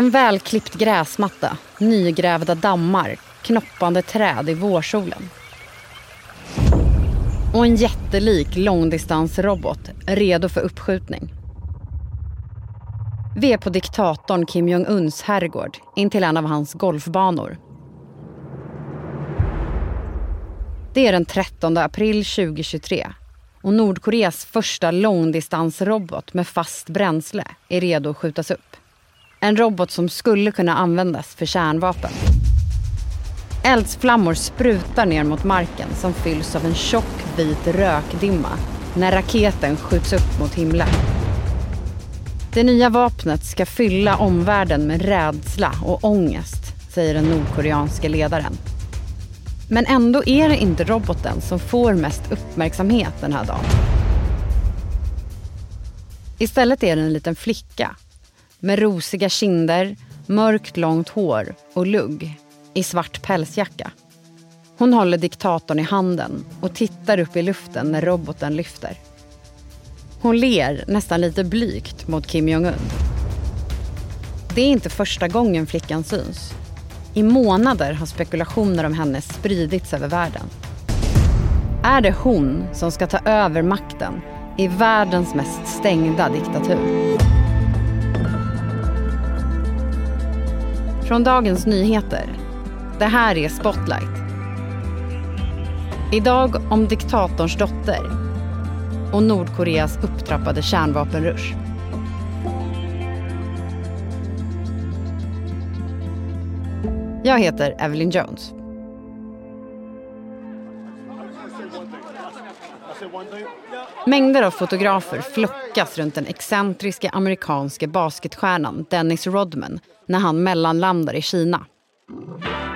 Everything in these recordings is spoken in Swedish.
En välklippt gräsmatta, nygrävda dammar, knoppande träd i vårsolen. Och en jättelik långdistansrobot redo för uppskjutning. Vi är på diktatorn Kim Jong-Uns herrgård intill en av hans golfbanor. Det är den 13 april 2023 och Nordkoreas första långdistansrobot med fast bränsle är redo att skjutas upp. En robot som skulle kunna användas för kärnvapen. Eldsflammor sprutar ner mot marken som fylls av en tjock vit rökdimma när raketen skjuts upp mot himlen. Det nya vapnet ska fylla omvärlden med rädsla och ångest, säger den nordkoreanske ledaren. Men ändå är det inte roboten som får mest uppmärksamhet den här dagen. Istället är det en liten flicka med rosiga kinder, mörkt långt hår och lugg i svart pälsjacka. Hon håller diktatorn i handen och tittar upp i luften när roboten lyfter. Hon ler nästan lite blygt mot Kim Jong-Un. Det är inte första gången flickan syns. I månader har spekulationer om henne spridits över världen. Är det hon som ska ta över makten i världens mest stängda diktatur? Från Dagens Nyheter. Det här är Spotlight. Idag om diktatorns dotter och Nordkoreas upptrappade kärnvapenrush. Jag heter Evelyn Jones. Mängder av fotografer flockas runt den excentriska amerikanske basketstjärnan Dennis Rodman när han mellanlandar i Kina.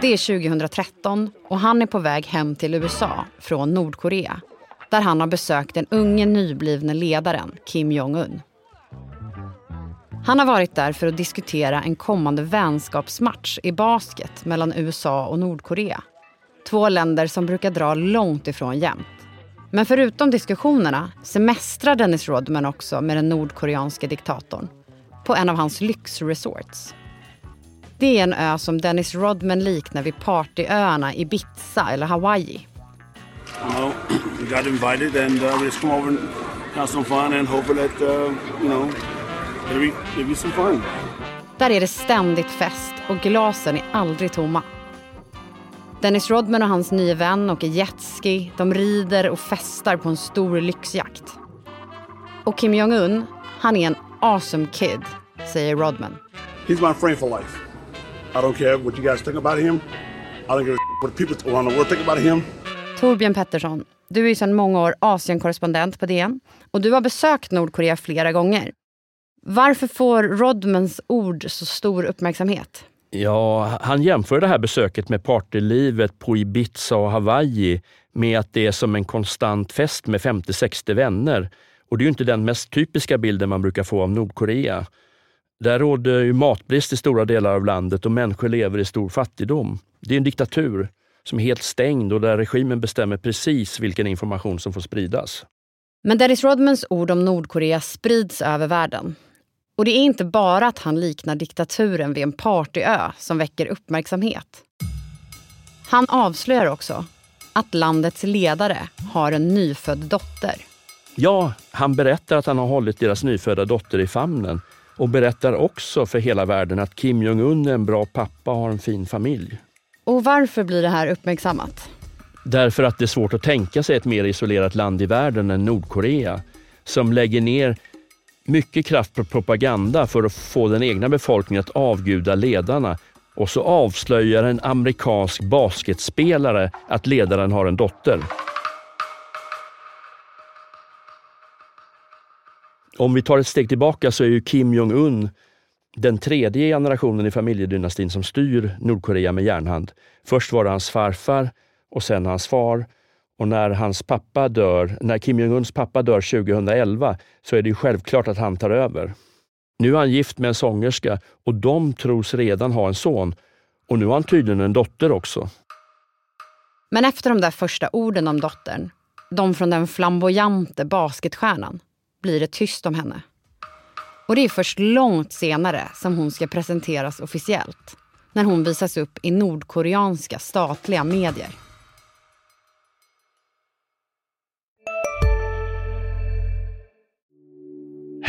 Det är 2013 och han är på väg hem till USA från Nordkorea där han har besökt den unge nyblivne ledaren Kim Jong-Un. Han har varit där för att diskutera en kommande vänskapsmatch i basket mellan USA och Nordkorea. Två länder som brukar dra långt ifrån jämnt. Men förutom diskussionerna semestrar Dennis Rodman också med den nordkoreanske diktatorn på en av hans lyxresorts. Det är en ö som Dennis Rodman liknar vid partyöarna Ibiza eller Hawaii. You know, we got invited and uh, we just come over and have some fun and hope that, uh, you know, maybe, maybe some fun. Där är det ständigt fest och glasen är aldrig tomma. Dennis Rodman och hans nya vän åker jetski, de rider och festar på en stor lyxjakt. Och Kim Jong-Un, han är en awesome kid, säger Rodman. He's my friend for life. I don't care what you guys think about him. I don't a what people around the world think about him. Torbjörn Pettersson, du är ju sedan många år Asienkorrespondent på DN och du har besökt Nordkorea flera gånger. Varför får Rodmans ord så stor uppmärksamhet? Ja, han jämför det här besöket med partylivet på Ibiza och Hawaii med att det är som en konstant fest med 50-60 vänner. Och det är ju inte den mest typiska bilden man brukar få av Nordkorea. Där råder ju matbrist i stora delar av landet och människor lever i stor fattigdom. Det är en diktatur som är helt stängd och där regimen bestämmer precis vilken information som får spridas. Men Dennis Rodmans ord om Nordkorea sprids över världen. Och det är inte bara att han liknar diktaturen vid en partyö som väcker uppmärksamhet. Han avslöjar också att landets ledare har en nyfödd dotter. Ja, han berättar att han har hållit deras nyfödda dotter i famnen och berättar också för hela världen att Kim Jong-Un är en bra pappa och har en fin familj. Och varför blir det här uppmärksammat? Därför att det är svårt att tänka sig ett mer isolerat land i världen än Nordkorea som lägger ner mycket kraft på propaganda för att få den egna befolkningen att avguda ledarna och så avslöjar en amerikansk basketspelare att ledaren har en dotter. Om vi tar ett steg tillbaka så är ju Kim Jong-Un den tredje generationen i familjedynastin som styr Nordkorea med järnhand. Först var det hans farfar och sen hans far. Och när hans pappa dör, när Kim Jong-Uns pappa dör 2011 så är det ju självklart att han tar över. Nu är han gift med en sångerska och de tros redan ha en son. Och nu har han tydligen en dotter också. Men efter de där första orden om dottern, de från den flamboyante basketstjärnan, blir det tyst om henne. Och det är först långt senare som hon ska presenteras officiellt. När hon visas upp i nordkoreanska statliga medier.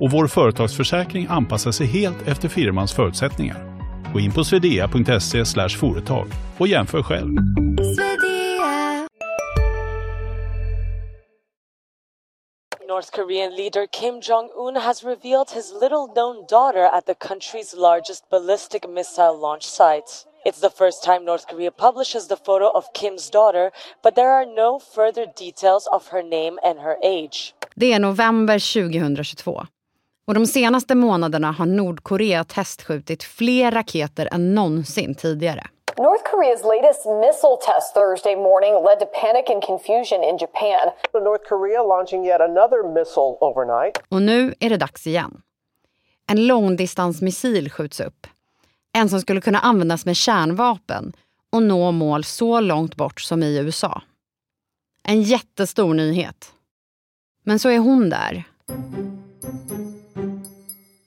och vår företagsförsäkring anpassar sig helt efter firmans förutsättningar. Gå in på swedea.se företag och jämför själv. North Korean leader Kim Jong un has revealed his little known daughter at the country's largest ballistic missile launch site. It's the first time North Korea publishes the photo of Kim's daughter, but there are no further details of her name and her age. Det är november 2022. Och de senaste månaderna har Nordkorea testskjutit fler raketer än någonsin tidigare. North Korea's latest missile test Thursday morning led to panic and confusion in Japan. North Korea launching yet another missile overnight. Och nu är det dags igen. En långdistansmissil skjuts upp. En som skulle kunna användas med kärnvapen och nå mål så långt bort som i USA. En jättestor nyhet. Men så är hon där.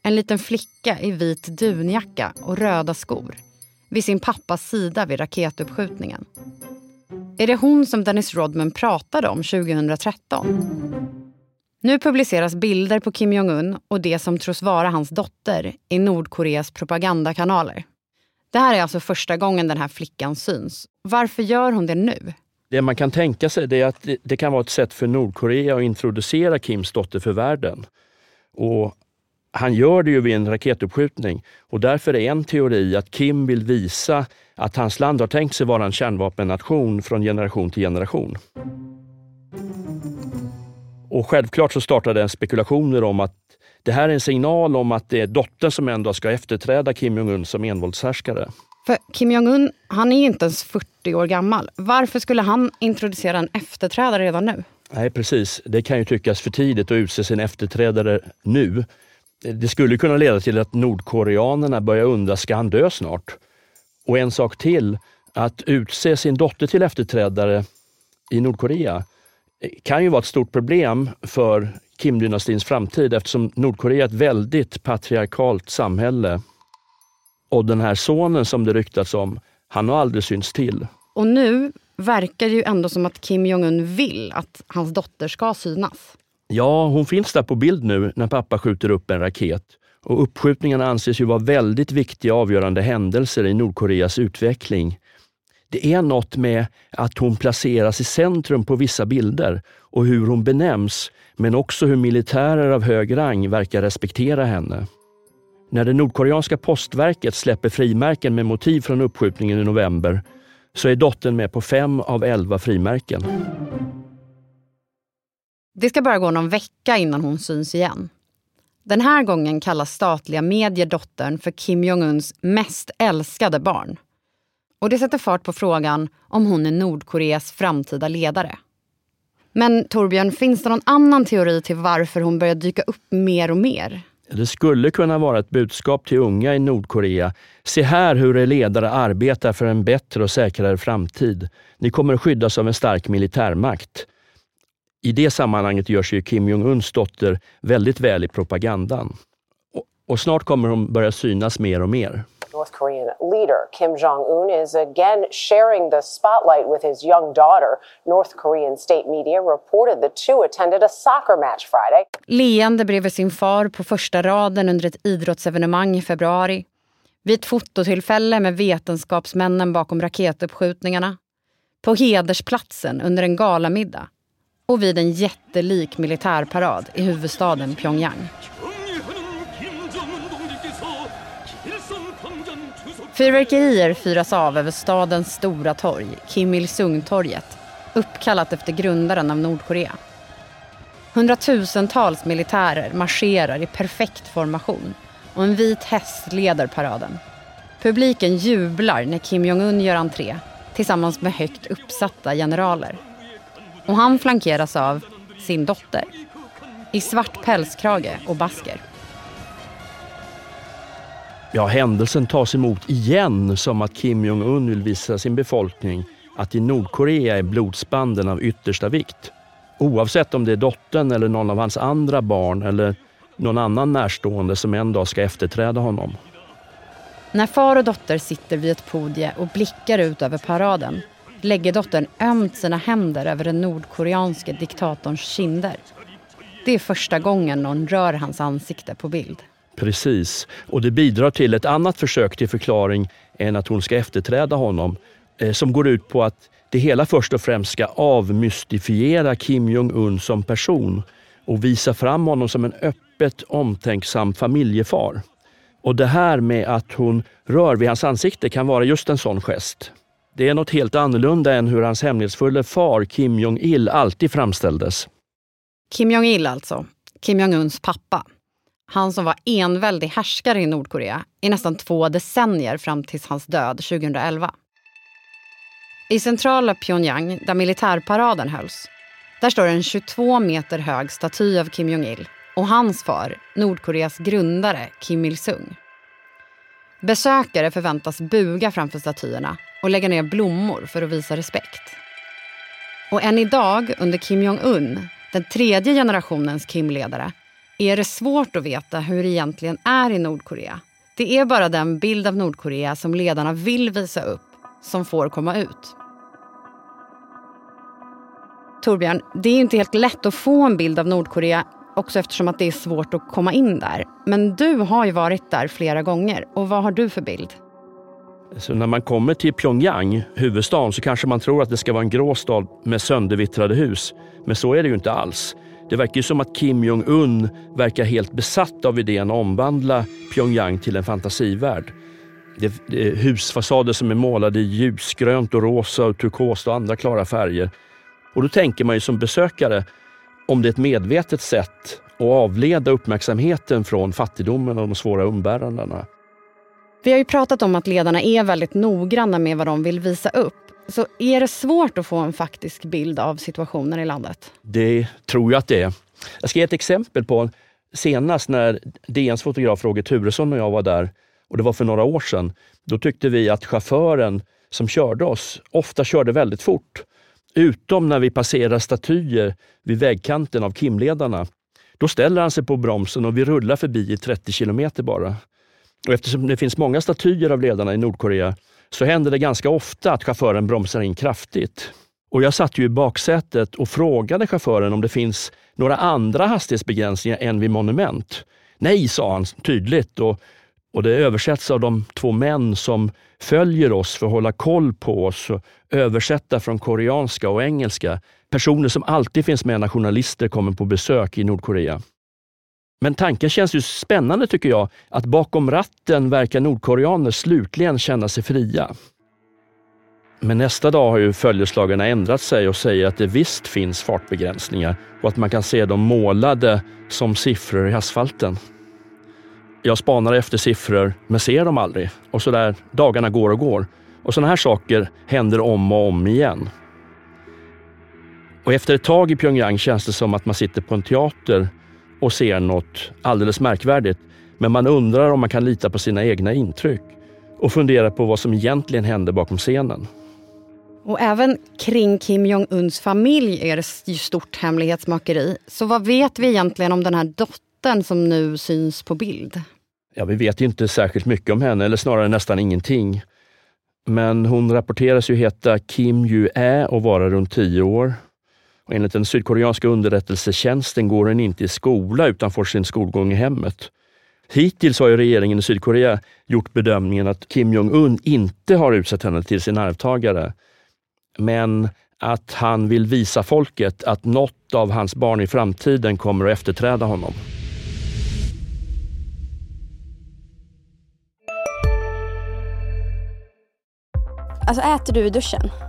En liten flicka i vit dunjacka och röda skor vid sin pappas sida vid raketuppskjutningen. Är det hon som Dennis Rodman pratade om 2013? Nu publiceras bilder på Kim Jong-Un och det som tros vara hans dotter i Nordkoreas propagandakanaler. Det här är alltså första gången den här flickan syns. Varför gör hon det nu? Det man kan tänka sig är att det kan vara ett sätt för Nordkorea att introducera Kims dotter för världen. Och han gör det ju vid en raketuppskjutning och därför är en teori att Kim vill visa att hans land har tänkt sig vara en kärnvapennation från generation till generation. Och självklart så startade spekulationer om att det här är en signal om att det är dottern som ändå ska efterträda Kim Jong-Un som envåldshärskare. För Kim Jong-Un, han är inte ens 40 år gammal. Varför skulle han introducera en efterträdare redan nu? Nej, precis. Det kan ju tyckas för tidigt att utse sin efterträdare nu. Det skulle kunna leda till att nordkoreanerna börjar undra, ska han dö snart? Och en sak till, att utse sin dotter till efterträdare i Nordkorea kan ju vara ett stort problem för Kim-dynastins framtid eftersom Nordkorea är ett väldigt patriarkalt samhälle. Och den här sonen som det ryktats om, han har aldrig synts till. Och nu verkar det ju ändå som att Kim Jong-Un vill att hans dotter ska synas. Ja, hon finns där på bild nu när pappa skjuter upp en raket. Och uppskjutningarna anses ju vara väldigt viktiga avgörande händelser i Nordkoreas utveckling. Det är något med att hon placeras i centrum på vissa bilder och hur hon benämns, men också hur militärer av hög rang verkar respektera henne. När det nordkoreanska postverket släpper frimärken med motiv från uppskjutningen i november så är dottern med på fem av elva frimärken. Det ska bara gå någon vecka innan hon syns igen. Den här gången kallas statliga medier dottern för Kim Jong-Uns mest älskade barn. Och det sätter fart på frågan om hon är Nordkoreas framtida ledare. Men Torbjörn, finns det någon annan teori till varför hon börjar dyka upp mer och mer? Det skulle kunna vara ett budskap till unga i Nordkorea. Se här hur er ledare arbetar för en bättre och säkrare framtid. Ni kommer att skyddas av en stark militärmakt. I det sammanhanget gör sig Kim Jong-Uns dotter väldigt väl i propagandan. Och, och snart kommer hon börja synas mer och mer. North Korean leader Kim Jong Un is again sharing the spotlight with his young daughter. North Korean state media reported the two attended a soccer match Friday. Leende bredvid sin far på första raden under ett idrottsevenemang i februari. Vid ett fototillfälle med vetenskapsmännen bakom raketuppskjutningarna. På hedersplatsen under en galamiddag och vid en jättelik militärparad i huvudstaden Pyongyang. Fyrverkerier fyras av över stadens stora torg, Kim Il-Sung-torget, uppkallat efter grundaren av Nordkorea. Hundratusentals militärer marscherar i perfekt formation och en vit häst leder paraden. Publiken jublar när Kim Jong-Un gör entré tillsammans med högt uppsatta generaler. Och han flankeras av sin dotter i svart pälskrage och basker. Ja, händelsen tas emot igen som att Kim Jong-Un vill visa sin befolkning att i Nordkorea är blodsbanden av yttersta vikt. Oavsett om det är dottern eller någon av hans andra barn eller någon annan närstående som en dag ska efterträda honom. När far och dotter sitter vid ett podie och blickar ut över paraden lägger dottern ömt sina händer över den nordkoreanske diktatorns kinder. Det är första gången någon rör hans ansikte på bild. Precis, och det bidrar till ett annat försök till förklaring än att hon ska efterträda honom, eh, som går ut på att det hela först och främst ska avmystifiera Kim Jong-Un som person och visa fram honom som en öppet omtänksam familjefar. Och det här med att hon rör vid hans ansikte kan vara just en sån gest. Det är något helt annorlunda än hur hans hemlighetsfulla far Kim Jong-Il alltid framställdes. Kim Jong-Il alltså, Kim Jong-Uns pappa. Han som var enväldig härskare i Nordkorea i nästan två decennier fram till hans död 2011. I centrala Pyongyang, där militärparaden hölls, där står en 22 meter hög staty av Kim Jong-Il och hans far, Nordkoreas grundare Kim Il-Sung. Besökare förväntas buga framför statyerna och lägga ner blommor för att visa respekt. Och än idag, under Kim Jong-Un, den tredje generationens Kim-ledare, är det svårt att veta hur det egentligen är i Nordkorea. Det är bara den bild av Nordkorea som ledarna vill visa upp som får komma ut. Torbjörn, det är inte helt lätt att få en bild av Nordkorea också eftersom att det är svårt att komma in där. Men du har ju varit där flera gånger och vad har du för bild? Så när man kommer till Pyongyang, huvudstaden, så kanske man tror att det ska vara en grå stad med söndervittrade hus. Men så är det ju inte alls. Det verkar ju som att Kim Jong-Un verkar helt besatt av idén att omvandla Pyongyang till en fantasivärld. Det, är husfasader som är målade i ljusgrönt och rosa och turkost och andra klara färger. Och då tänker man ju som besökare, om det är ett medvetet sätt att avleda uppmärksamheten från fattigdomen och de svåra umbärandena. Vi har ju pratat om att ledarna är väldigt noggranna med vad de vill visa upp. Så är det svårt att få en faktisk bild av situationen i landet? Det tror jag att det är. Jag ska ge ett exempel på senast när DNs fotograf Roger Turesson och jag var där, och det var för några år sedan. Då tyckte vi att chauffören som körde oss ofta körde väldigt fort. Utom när vi passerar statyer vid vägkanten av Kimledarna. Då ställer han sig på bromsen och vi rullar förbi i 30 kilometer bara. Och eftersom det finns många statyer av ledarna i Nordkorea så händer det ganska ofta att chauffören bromsar in kraftigt. Och jag satt ju i baksätet och frågade chauffören om det finns några andra hastighetsbegränsningar än vid monument. Nej, sa han tydligt och, och det översätts av de två män som följer oss för att hålla koll på oss och översätta från koreanska och engelska. Personer som alltid finns med när journalister kommer på besök i Nordkorea. Men tanken känns ju spännande tycker jag, att bakom ratten verkar nordkoreaner slutligen känna sig fria. Men nästa dag har ju följeslagarna ändrat sig och säger att det visst finns fartbegränsningar och att man kan se dem målade som siffror i asfalten. Jag spanar efter siffror, men ser dem aldrig. Och så där, dagarna går och går. Och sådana här saker händer om och om igen. Och efter ett tag i Pyongyang känns det som att man sitter på en teater och ser något alldeles märkvärdigt. Men man undrar om man kan lita på sina egna intryck och funderar på vad som egentligen hände bakom scenen. Och även kring Kim Jong-Uns familj är det stort hemlighetsmakeri. Så vad vet vi egentligen om den här dottern som nu syns på bild? Ja, vi vet inte särskilt mycket om henne, eller snarare nästan ingenting. Men hon rapporteras ju heta Kim Ju-Ä och vara runt tio år. Enligt den sydkoreanska underrättelsetjänsten går hon inte i skola utan får sin skolgång i hemmet. Hittills har ju regeringen i Sydkorea gjort bedömningen att Kim Jong-Un inte har utsett henne till sin arvtagare. Men att han vill visa folket att något av hans barn i framtiden kommer att efterträda honom. Alltså äter du i duschen?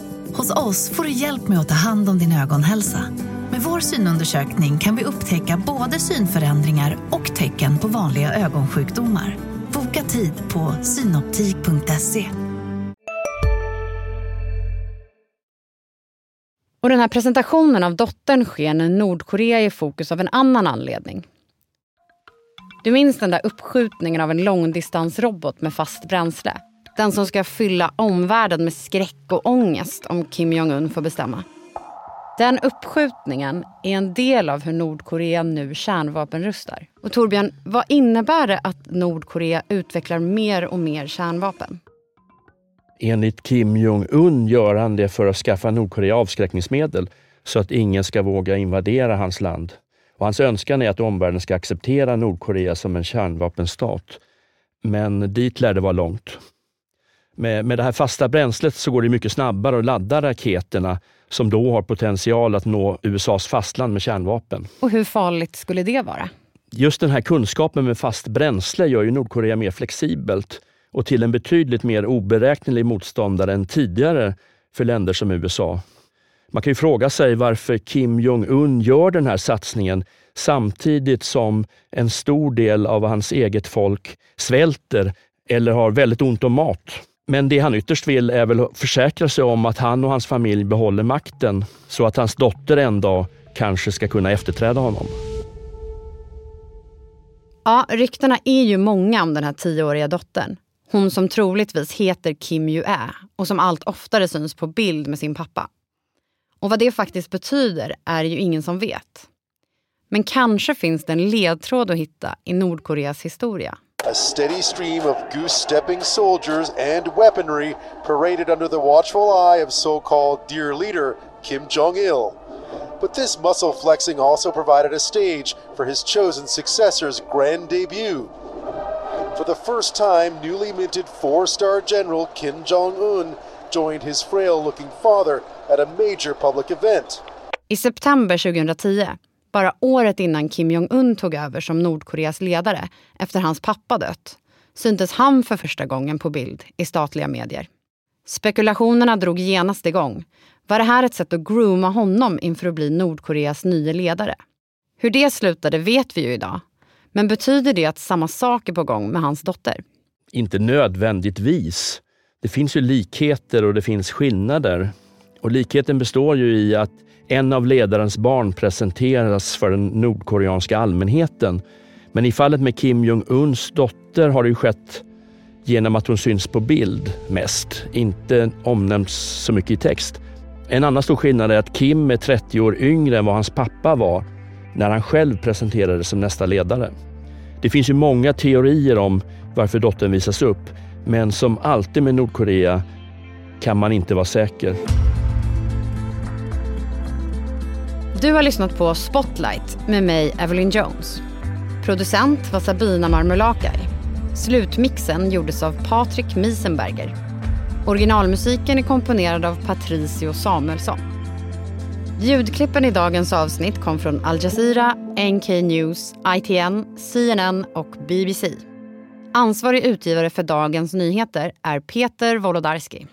Hos oss får du hjälp med att ta hand om din ögonhälsa. Med vår synundersökning kan vi upptäcka både synförändringar och tecken på vanliga ögonsjukdomar. Boka tid på synoptik.se. Och den här presentationen av dottern sker när Nordkorea är i fokus av en annan anledning. Du minns den där uppskjutningen av en långdistansrobot med fast bränsle? Den som ska fylla omvärlden med skräck och ångest om Kim Jong-Un får bestämma. Den uppskjutningen är en del av hur Nordkorea nu kärnvapenrustar. Och Torbjörn, vad innebär det att Nordkorea utvecklar mer och mer kärnvapen? Enligt Kim Jong-Un gör han det för att skaffa Nordkorea avskräckningsmedel så att ingen ska våga invadera hans land. Och hans önskan är att omvärlden ska acceptera Nordkorea som en kärnvapenstat. Men dit lär det vara långt. Med, med det här fasta bränslet så går det mycket snabbare att ladda raketerna som då har potential att nå USAs fastland med kärnvapen. Och hur farligt skulle det vara? Just den här kunskapen med fast bränsle gör ju Nordkorea mer flexibelt och till en betydligt mer oberäknelig motståndare än tidigare för länder som USA. Man kan ju fråga sig varför Kim Jong-Un gör den här satsningen samtidigt som en stor del av hans eget folk svälter eller har väldigt ont om mat. Men det han ytterst vill är väl att försäkra sig om att han och hans familj behåller makten så att hans dotter en dag kanske ska kunna efterträda honom. Ja, ryktena är ju många om den här tioåriga dottern. Hon som troligtvis heter Kim Ju-Ä och som allt oftare syns på bild med sin pappa. Och vad det faktiskt betyder är ju ingen som vet. Men kanske finns det en ledtråd att hitta i Nordkoreas historia. A steady stream of goose-stepping soldiers and weaponry paraded under the watchful eye of so-called dear leader Kim Jong-il. But this muscle flexing also provided a stage for his chosen successor's grand debut. For the first time, newly minted four-star general Kim Jong-un joined his frail-looking father at a major public event. I september 2010 bara året innan Kim Jong-Un tog över som Nordkoreas ledare efter hans pappa dött, syntes han för första gången på bild i statliga medier. Spekulationerna drog genast igång. Var det här ett sätt att grooma honom inför att bli Nordkoreas nya ledare? Hur det slutade vet vi ju idag. Men betyder det att samma sak är på gång med hans dotter? Inte nödvändigtvis. Det finns ju likheter och det finns skillnader. Och likheten består ju i att en av ledarens barn presenteras för den nordkoreanska allmänheten. Men i fallet med Kim Jong-Uns dotter har det ju skett genom att hon syns på bild mest, inte omnämns så mycket i text. En annan stor skillnad är att Kim är 30 år yngre än vad hans pappa var när han själv presenterades som nästa ledare. Det finns ju många teorier om varför dottern visas upp, men som alltid med Nordkorea kan man inte vara säker. Du har lyssnat på Spotlight med mig, Evelyn Jones. Producent var Sabina Marmulakai. Slutmixen gjordes av Patrik Miesenberger. Originalmusiken är komponerad av Patricio Samuelsson. Ljudklippen i dagens avsnitt kom från Al Jazeera, NK News, ITN, CNN och BBC. Ansvarig utgivare för Dagens Nyheter är Peter Wolodarski.